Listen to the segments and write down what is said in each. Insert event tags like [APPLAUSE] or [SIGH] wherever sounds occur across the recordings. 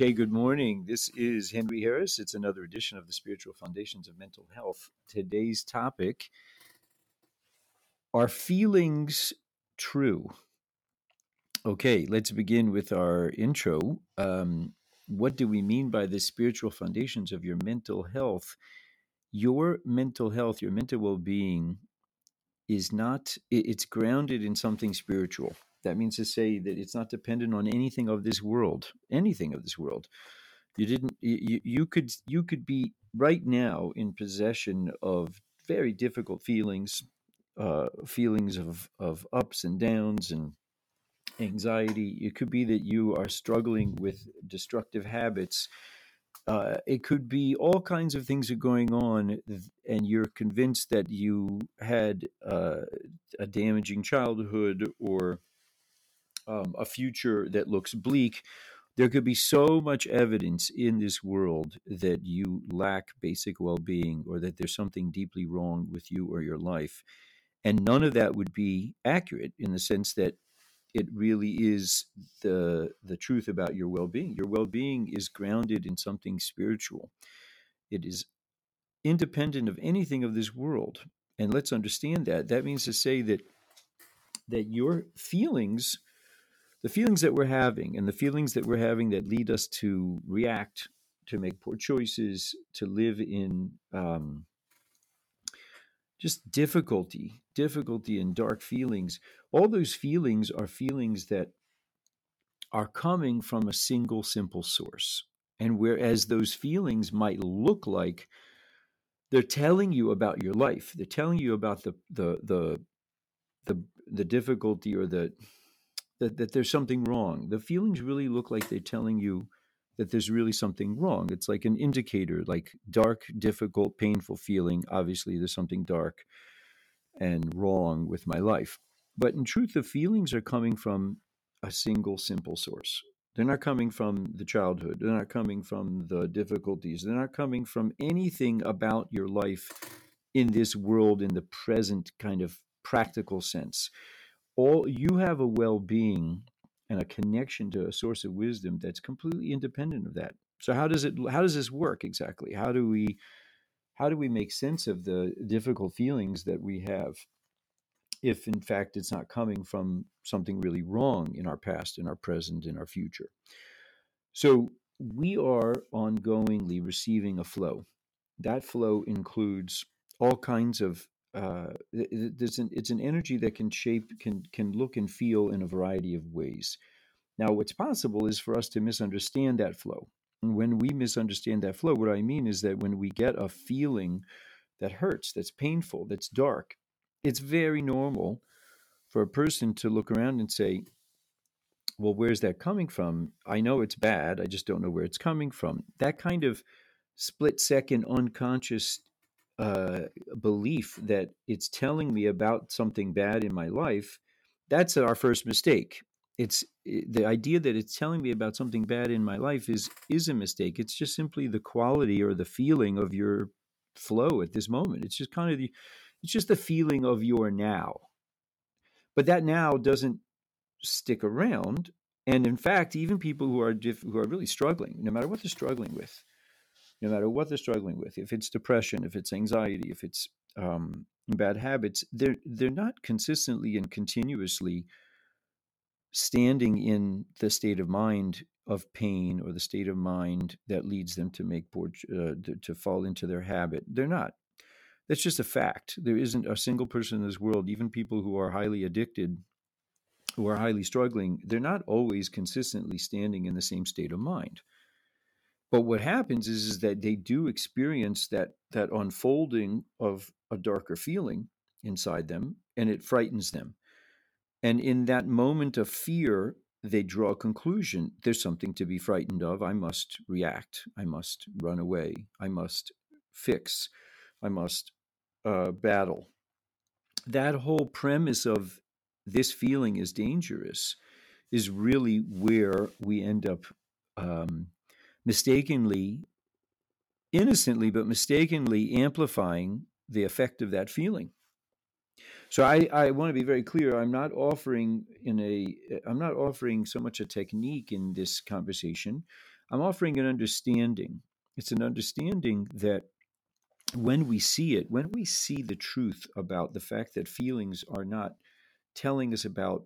Okay, good morning. This is Henry Harris. It's another edition of the Spiritual Foundations of Mental Health. Today's topic Are feelings true? Okay, let's begin with our intro. Um, what do we mean by the spiritual foundations of your mental health? Your mental health, your mental well being is not, it's grounded in something spiritual. That means to say that it's not dependent on anything of this world, anything of this world. You didn't. You, you could you could be right now in possession of very difficult feelings, uh, feelings of of ups and downs and anxiety. It could be that you are struggling with destructive habits. Uh, it could be all kinds of things are going on, and you're convinced that you had uh, a damaging childhood or um, a future that looks bleak, there could be so much evidence in this world that you lack basic well being or that there's something deeply wrong with you or your life. And none of that would be accurate in the sense that it really is the the truth about your well-being. Your well-being is grounded in something spiritual. It is independent of anything of this world. And let's understand that. That means to say that that your feelings the feelings that we're having and the feelings that we're having that lead us to react, to make poor choices, to live in um, just difficulty, difficulty and dark feelings, all those feelings are feelings that are coming from a single simple source. And whereas those feelings might look like they're telling you about your life, they're telling you about the the the the, the difficulty or the that, that there's something wrong. The feelings really look like they're telling you that there's really something wrong. It's like an indicator, like dark, difficult, painful feeling. Obviously, there's something dark and wrong with my life. But in truth, the feelings are coming from a single, simple source. They're not coming from the childhood. They're not coming from the difficulties. They're not coming from anything about your life in this world in the present kind of practical sense all you have a well-being and a connection to a source of wisdom that's completely independent of that. So how does it how does this work exactly? How do we how do we make sense of the difficult feelings that we have if in fact it's not coming from something really wrong in our past in our present in our future? So we are ongoingly receiving a flow. That flow includes all kinds of uh, there's an, it's an energy that can shape, can can look and feel in a variety of ways. Now, what's possible is for us to misunderstand that flow. And when we misunderstand that flow, what I mean is that when we get a feeling that hurts, that's painful, that's dark, it's very normal for a person to look around and say, well, where's that coming from? I know it's bad. I just don't know where it's coming from. That kind of split second unconscious uh, belief that it's telling me about something bad in my life, that's our first mistake. It's the idea that it's telling me about something bad in my life is is a mistake. It's just simply the quality or the feeling of your flow at this moment. It's just kind of the it's just the feeling of your now. But that now doesn't stick around. And in fact, even people who are diff- who are really struggling, no matter what they're struggling with, no matter what they're struggling with, if it's depression, if it's anxiety, if it's um, bad habits, they're they're not consistently and continuously standing in the state of mind of pain or the state of mind that leads them to make poor uh, to, to fall into their habit. They're not. That's just a fact. There isn't a single person in this world, even people who are highly addicted, who are highly struggling, they're not always consistently standing in the same state of mind. But what happens is, is that they do experience that that unfolding of a darker feeling inside them, and it frightens them. And in that moment of fear, they draw a conclusion. There's something to be frightened of. I must react. I must run away. I must fix. I must uh, battle. That whole premise of this feeling is dangerous is really where we end up um, mistakenly, innocently, but mistakenly amplifying the effect of that feeling. So I, I want to be very clear. I'm not offering in a I'm not offering so much a technique in this conversation. I'm offering an understanding. It's an understanding that when we see it, when we see the truth about the fact that feelings are not telling us about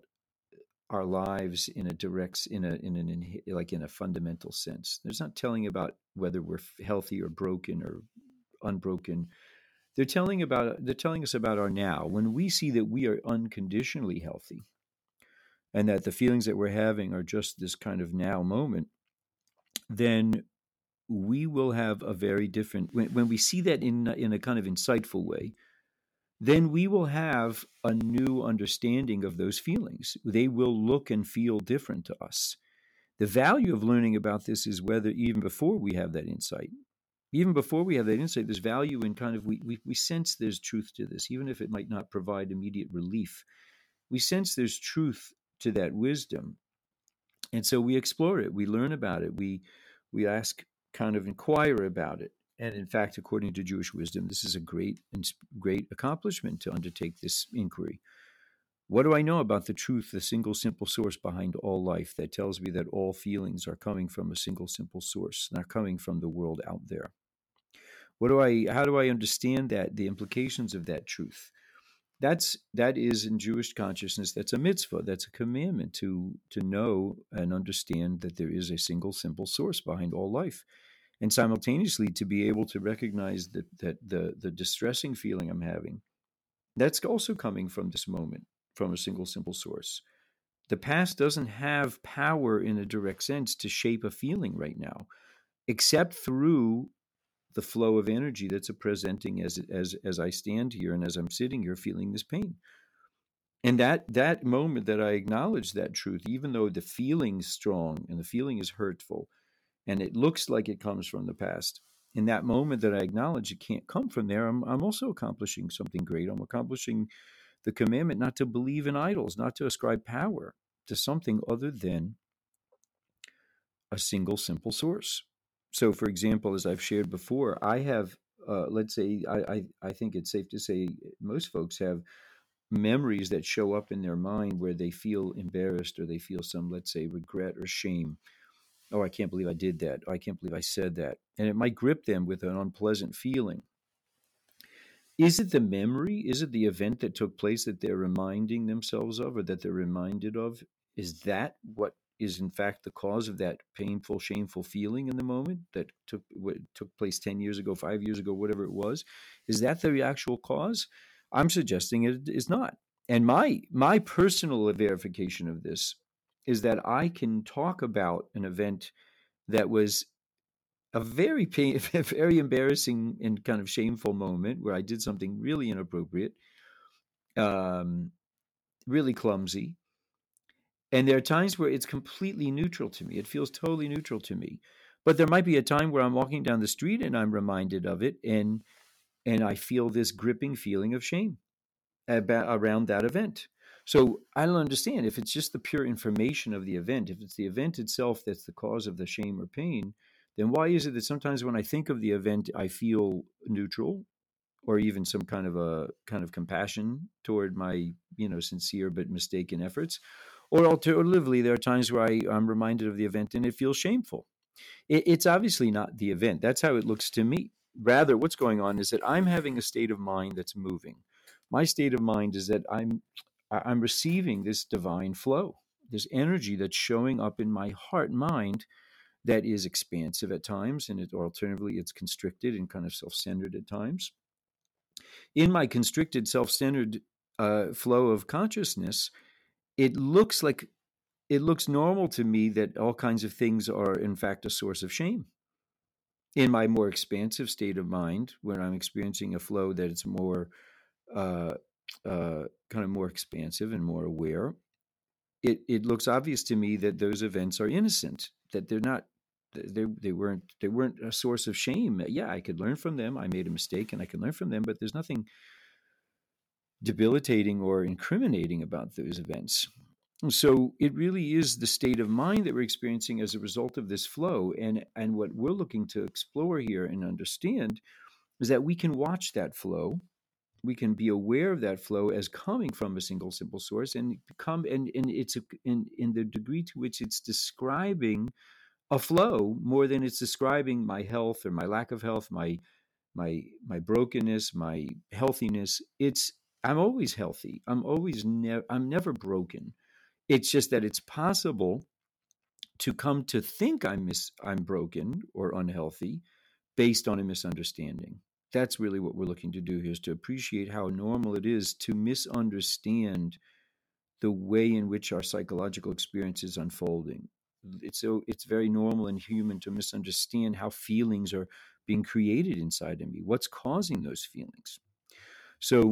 our lives in a direct in a in an like in a fundamental sense. There's not telling about whether we're healthy or broken or unbroken. They're telling about they're telling us about our now. When we see that we are unconditionally healthy and that the feelings that we're having are just this kind of now moment, then we will have a very different when, when we see that in in a kind of insightful way then we will have a new understanding of those feelings. They will look and feel different to us. The value of learning about this is whether even before we have that insight, even before we have that insight, there's value in kind of we, we, we sense there's truth to this, even if it might not provide immediate relief. We sense there's truth to that wisdom. And so we explore it, we learn about it, we we ask kind of inquire about it and in fact, according to Jewish wisdom, this is a great great accomplishment to undertake this inquiry. What do I know about the truth, the single simple source behind all life that tells me that all feelings are coming from a single simple source, not coming from the world out there? What do I how do I understand that, the implications of that truth? That's that is in Jewish consciousness, that's a mitzvah, that's a commandment to to know and understand that there is a single simple source behind all life and simultaneously to be able to recognize that that the the distressing feeling I'm having, that's also coming from this moment, from a single simple source. The past doesn't have power in a direct sense to shape a feeling right now, except through the flow of energy that's a presenting as as as I stand here and as I'm sitting here feeling this pain. And that that moment that I acknowledge that truth, even though the feeling's strong and the feeling is hurtful, and it looks like it comes from the past. In that moment that I acknowledge it can't come from there, I'm, I'm also accomplishing something great. I'm accomplishing the commandment not to believe in idols, not to ascribe power to something other than a single simple source. So, for example, as I've shared before, I have, uh, let's say, I, I, I think it's safe to say most folks have memories that show up in their mind where they feel embarrassed or they feel some, let's say, regret or shame oh, I can't believe I did that. Oh, I can't believe I said that. And it might grip them with an unpleasant feeling. Is it the memory? Is it the event that took place that they're reminding themselves of or that they're reminded of? Is that what is in fact the cause of that painful, shameful feeling in the moment that took what took place 10 years ago, five years ago, whatever it was? Is that the actual cause? I'm suggesting it is not. And my my personal verification of this is that I can talk about an event that was a very pain, [LAUGHS] very embarrassing and kind of shameful moment where I did something really inappropriate, um, really clumsy. And there are times where it's completely neutral to me. It feels totally neutral to me. But there might be a time where I'm walking down the street and I'm reminded of it, and and I feel this gripping feeling of shame about around that event. So I don't understand if it's just the pure information of the event, if it's the event itself that's the cause of the shame or pain, then why is it that sometimes when I think of the event, I feel neutral or even some kind of a kind of compassion toward my, you know, sincere but mistaken efforts? Or alternatively, there are times where I, am reminded of the event and it feels shameful. It, it's obviously not the event. That's how it looks to me. Rather, what's going on is that I'm having a state of mind that's moving. My state of mind is that I'm I'm receiving this divine flow, this energy that's showing up in my heart mind that is expansive at times, and it, or alternatively, it's constricted and kind of self centered at times. In my constricted, self centered uh, flow of consciousness, it looks like it looks normal to me that all kinds of things are, in fact, a source of shame. In my more expansive state of mind, when I'm experiencing a flow that it's more uh, uh, kind of more expansive and more aware, it it looks obvious to me that those events are innocent, that they're not they they weren't they weren't a source of shame. Yeah, I could learn from them. I made a mistake and I can learn from them, but there's nothing debilitating or incriminating about those events. So it really is the state of mind that we're experiencing as a result of this flow. And and what we're looking to explore here and understand is that we can watch that flow we can be aware of that flow as coming from a single simple source and come and, and it's a, in, in the degree to which it's describing a flow more than it's describing my health or my lack of health, my my my brokenness, my healthiness. It's I'm always healthy. I'm always never I'm never broken. It's just that it's possible to come to think I'm mis- I'm broken or unhealthy based on a misunderstanding. That's really what we're looking to do here is to appreciate how normal it is to misunderstand the way in which our psychological experience is unfolding. It's so it's very normal and human to misunderstand how feelings are being created inside of me. What's causing those feelings? So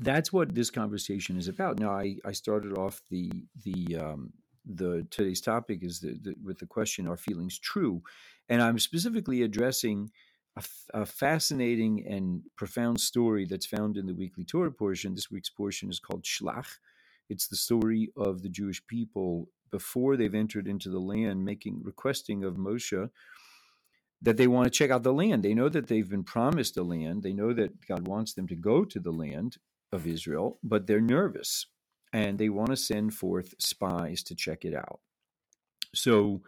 that's what this conversation is about. Now, I, I started off the the um, the today's topic is the, the, with the question: Are feelings true? And I'm specifically addressing a, a, fascinating and profound story that's found in the weekly Torah portion. This week's portion is called Shlach. It's the story of the Jewish people before they've entered into the land, making requesting of Moshe that they want to check out the land. They know that they've been promised a land. They know that God wants them to go to the land of Israel, but they're nervous and they want to send forth spies to check it out. So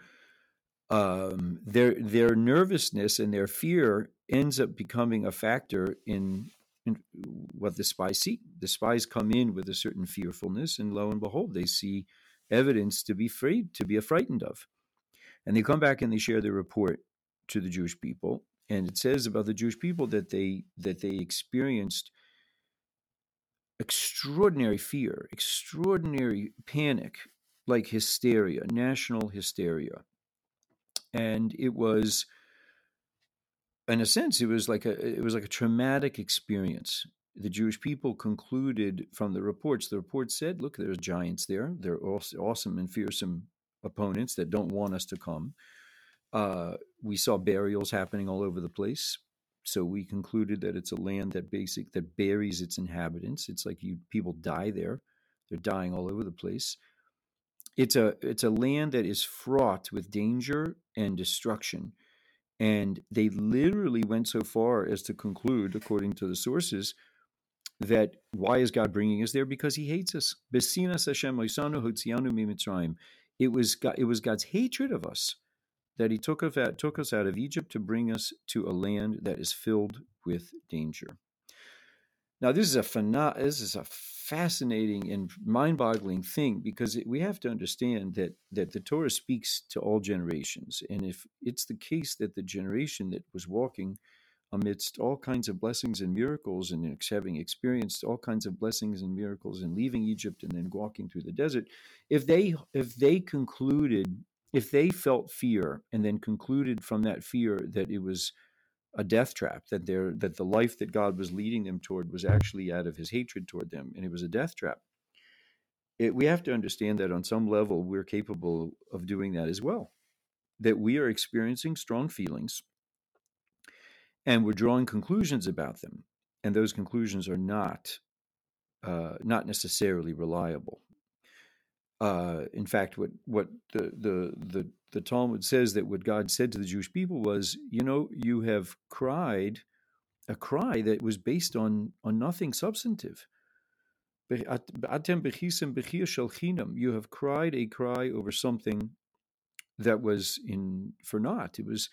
um, their their nervousness and their fear ends up becoming a factor in, in what the spies see. The spies come in with a certain fearfulness, and lo and behold, they see evidence to be afraid to be frightened of, and they come back and they share their report to the Jewish people. And it says about the Jewish people that they that they experienced extraordinary fear, extraordinary panic, like hysteria, national hysteria. And it was in a sense it was like a it was like a traumatic experience. The Jewish people concluded from the reports. The reports said, "Look, there's giants there. They're awesome and fearsome opponents that don't want us to come." Uh, we saw burials happening all over the place. So we concluded that it's a land that basic that buries its inhabitants. It's like you people die there; they're dying all over the place. It's a it's a land that is fraught with danger and destruction, and they literally went so far as to conclude, according to the sources, that why is God bringing us there? Because He hates us. It was God, it was God's hatred of us that he took us, out, took us out of Egypt to bring us to a land that is filled with danger. Now, this is a pheno- this is a fascinating and mind-boggling thing because we have to understand that that the Torah speaks to all generations, and if it's the case that the generation that was walking amidst all kinds of blessings and miracles and having experienced all kinds of blessings and miracles and leaving Egypt and then walking through the desert, if they if they concluded if they felt fear and then concluded from that fear that it was a death trap that they that the life that God was leading them toward was actually out of his hatred toward them and it was a death trap. It, we have to understand that on some level we're capable of doing that as well that we are experiencing strong feelings and we're drawing conclusions about them and those conclusions are not uh, not necessarily reliable. Uh, in fact, what what the, the the the Talmud says that what God said to the Jewish people was, you know, you have cried a cry that was based on on nothing substantive. You have cried a cry over something that was in for naught. It was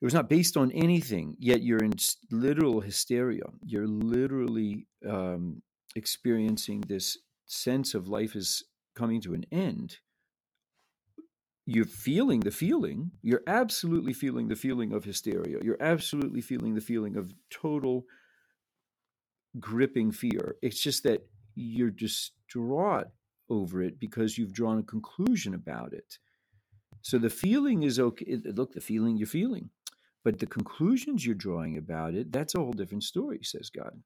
it was not based on anything. Yet you're in literal hysteria. You're literally um, experiencing this sense of life is coming to an end, you're feeling the feeling. You're absolutely feeling the feeling of hysteria. You're absolutely feeling the feeling of total gripping fear. It's just that you're distraught over it because you've drawn a conclusion about it. So the feeling is okay. Look, the feeling you're feeling, but the conclusions you're drawing about it, that's a whole different story, says God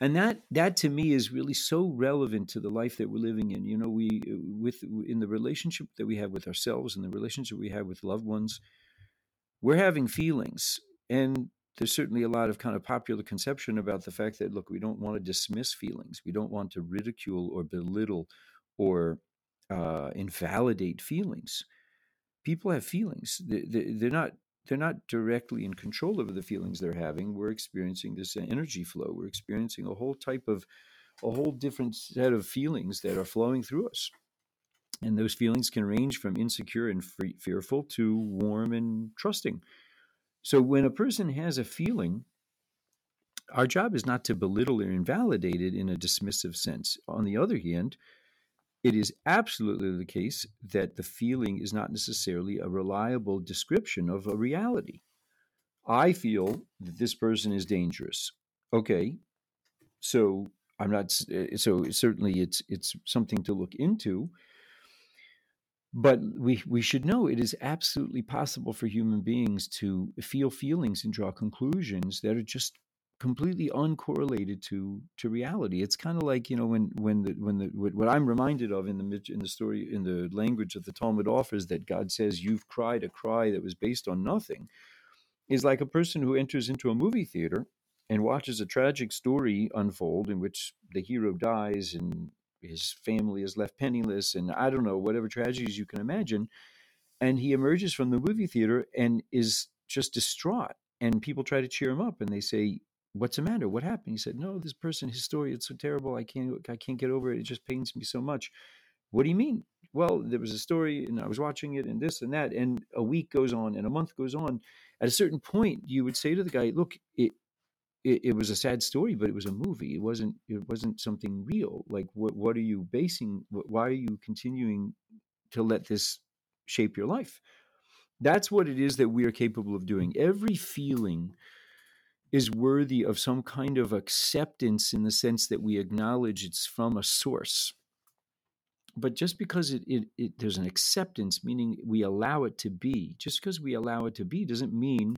and that that to me is really so relevant to the life that we're living in. You know we with in the relationship that we have with ourselves and the relationship we have with loved ones we're having feelings. And there's certainly a lot of kind of popular conception about the fact that look we don't want to dismiss feelings. We don't want to ridicule or belittle or uh, invalidate feelings. People have feelings. They're not they're not directly in control over the feelings they're having. We're experiencing this energy flow. We're experiencing a whole type of, a whole different set of feelings that are flowing through us. And those feelings can range from insecure and free, fearful to warm and trusting. So when a person has a feeling, our job is not to belittle or invalidate it in a dismissive sense. On the other hand, it is absolutely the case that the feeling is not necessarily a reliable description of a reality. I feel that this person is dangerous. Okay, so I'm not. Eh, so certainly, it's it's something to look into. But we we should know it is absolutely possible for human beings to feel feelings and draw conclusions that are just completely uncorrelated to to reality. It's kind of like you know when when the when the what I'm reminded of in the in the story in the language that the Talmud offers that God says you've cried a cry that was based on nothing is like a person who enters into a movie theater and watches a tragic story unfold in which the hero dies and his family is left penniless and I don't know whatever tragedies you can imagine and he emerges from the movie theater and is just distraught and people try to cheer him up and they say what's the matter? What happened? He said, no, this person, his story, it's so terrible. I can't, I can't get over it. It just pains me so much. What do you mean? Well, there was a story and I was watching it and this and that. And a week goes on and a month goes on. At a certain point, you would say to the guy, look, it, it, it was a sad story, but it was a movie. It wasn't, it wasn't something real. Like, what, what are you basing? Why are you continuing to let this shape your life? That's what it is that we are capable of doing. Every feeling is worthy of some kind of acceptance in the sense that we acknowledge it's from a source. But just because it, it, it, there's an acceptance, meaning we allow it to be, just because we allow it to be doesn't mean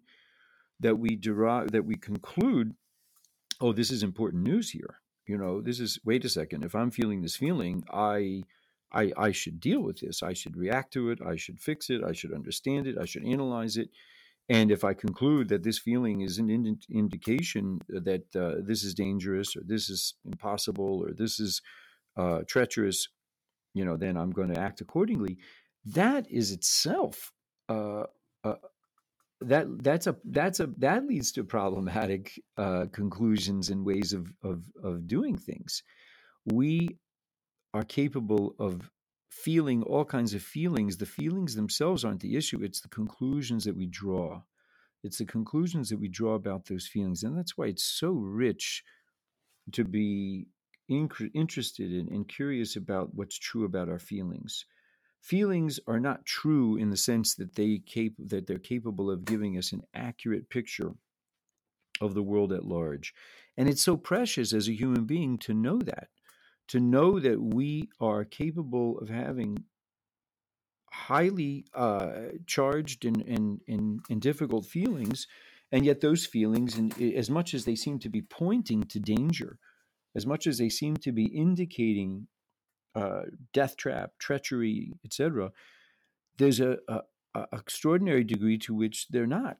that we derive that we conclude, oh, this is important news here. You know, this is wait a second. If I'm feeling this feeling, I I, I should deal with this. I should react to it. I should fix it. I should understand it. I should analyze it and if I conclude that this feeling is an ind- indication that uh, this is dangerous or this is impossible or this is uh, treacherous, you know, then I'm going to act accordingly. That is itself uh, uh, that that's a that's a that leads to problematic uh, conclusions and ways of, of of doing things. We are capable of feeling all kinds of feelings. The feelings themselves aren't the issue, it's the conclusions that we draw. It's the conclusions that we draw about those feelings. And that's why it's so rich to be interested in and curious about what's true about our feelings. Feelings are not true in the sense that they cap- that they're capable of giving us an accurate picture of the world at large. And it's so precious as a human being to know that to know that we are capable of having highly uh, charged and, and, and, and, difficult feelings, and yet those feelings, and as much as they seem to be pointing to danger, as much as they seem to be indicating uh, death trap, treachery, etc., there's a, a, a extraordinary degree to which they're not.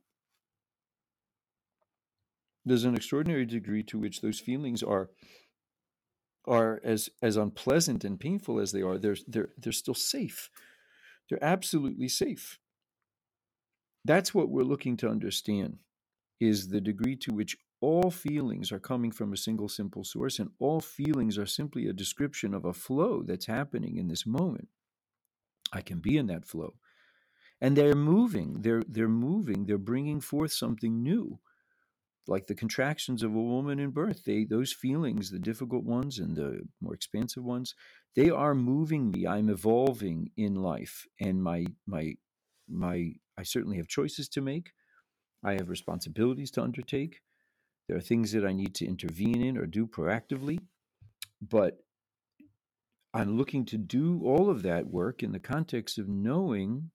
There's an extraordinary degree to which those feelings are are as as unpleasant and painful as they are, they're they're they're still safe. They're absolutely safe. That's what we're looking to understand is the degree to which all feelings are coming from a single simple source and all feelings are simply a description of a flow that's happening in this moment. I can be in that flow. And they're moving, they're they're moving, they're bringing forth something new like the contractions of a woman in birth they those feelings the difficult ones and the more expansive ones they are moving me. I'm evolving in life and my my my i certainly have choices to make. I have responsibilities to undertake. There are things that i need to intervene in or do proactively but i'm looking to do all of that work in the context of knowing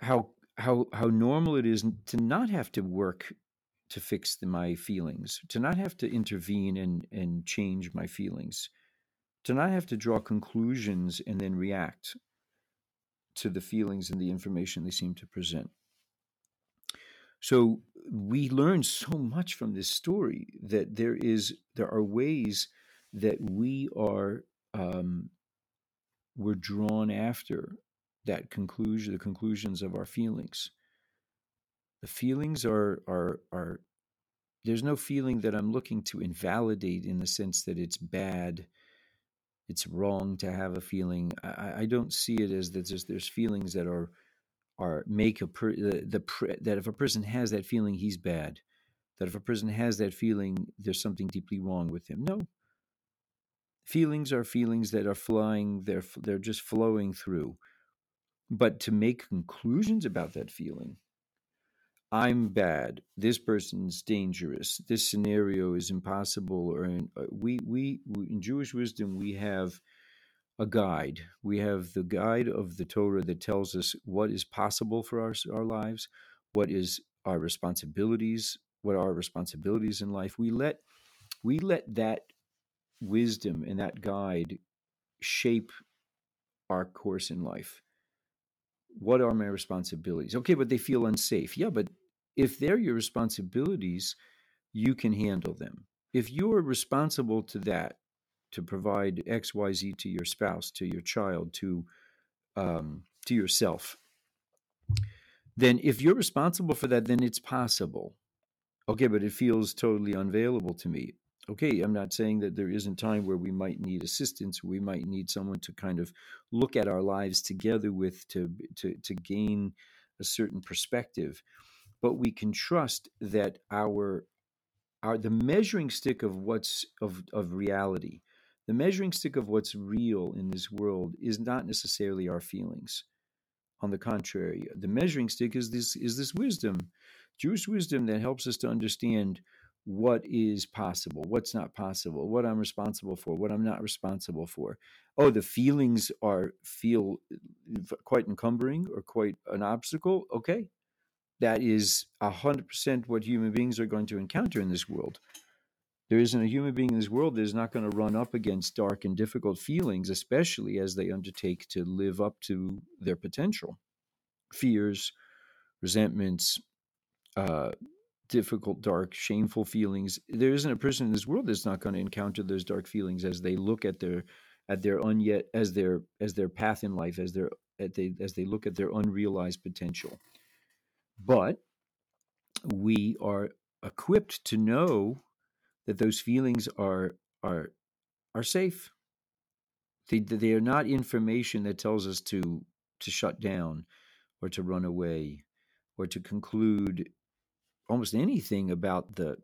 how how how normal it is to not have to work to fix the, my feelings, to not have to intervene and and change my feelings, to not have to draw conclusions and then react to the feelings and the information they seem to present. So we learn so much from this story that there is there are ways that we are um, we're drawn after that conclusion, the conclusions of our feelings. The feelings are are are there's no feeling that I'm looking to invalidate in the sense that it's bad it's wrong to have a feeling. I, I don't see it as that there's, there's feelings that are are make a per, the, the that if a person has that feeling, he's bad. That if a person has that feeling, there's something deeply wrong with him. No. Feelings are feelings that are flying. They're they're just flowing through. But to make conclusions about that feeling, I'm bad. This person's dangerous. This scenario is impossible. Or in, uh, we, we we in Jewish wisdom we have a guide. We have the guide of the Torah that tells us what is possible for our, our lives, what is our responsibilities, what are our responsibilities in life. We let we let that wisdom and that guide shape our course in life. What are my responsibilities? Okay, but they feel unsafe. Yeah, but if they're your responsibilities, you can handle them. If you're responsible to that, to provide X, Y, Z to your spouse, to your child, to um, to yourself, then if you're responsible for that, then it's possible. Okay, but it feels totally unavailable to me. Okay, I'm not saying that there isn't time where we might need assistance. We might need someone to kind of look at our lives together with to to to gain a certain perspective. But we can trust that our our the measuring stick of what's of of reality the measuring stick of what's real in this world is not necessarily our feelings. On the contrary, the measuring stick is this is this wisdom, Jewish wisdom that helps us to understand what is possible, what's not possible, what I'm responsible for, what I'm not responsible for. Oh, the feelings are feel quite encumbering or quite an obstacle. Okay, that is a hundred percent what human beings are going to encounter in this world. There isn't a human being in this world that is not going to run up against dark and difficult feelings, especially as they undertake to live up to their potential. Fears, resentments, uh, difficult, dark, shameful feelings. There isn't a person in this world that's not going to encounter those dark feelings as they look at their at their unyet as their as their path in life, as their at they as they look at their unrealized potential. But we are equipped to know that those feelings are are are safe. They they are not information that tells us to to shut down or to run away or to conclude almost anything about the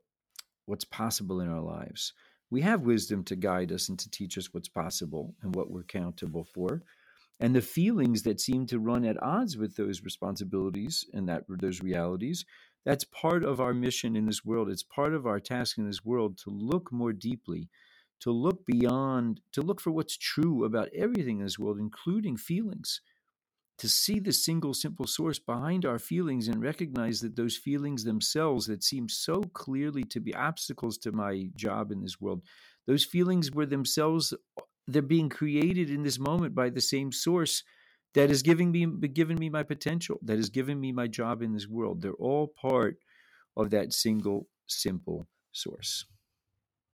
what's possible in our lives. We have wisdom to guide us and to teach us what's possible and what we're accountable for. And the feelings that seem to run at odds with those responsibilities and that those realities that's part of our mission in this world. It's part of our task in this world to look more deeply, to look beyond, to look for what's true about everything in this world, including feelings, to see the single simple source behind our feelings and recognize that those feelings themselves that seem so clearly to be obstacles to my job in this world, those feelings were themselves, they're being created in this moment by the same source that is giving me given me my potential, that is giving me my job in this world. They're all part of that single simple source.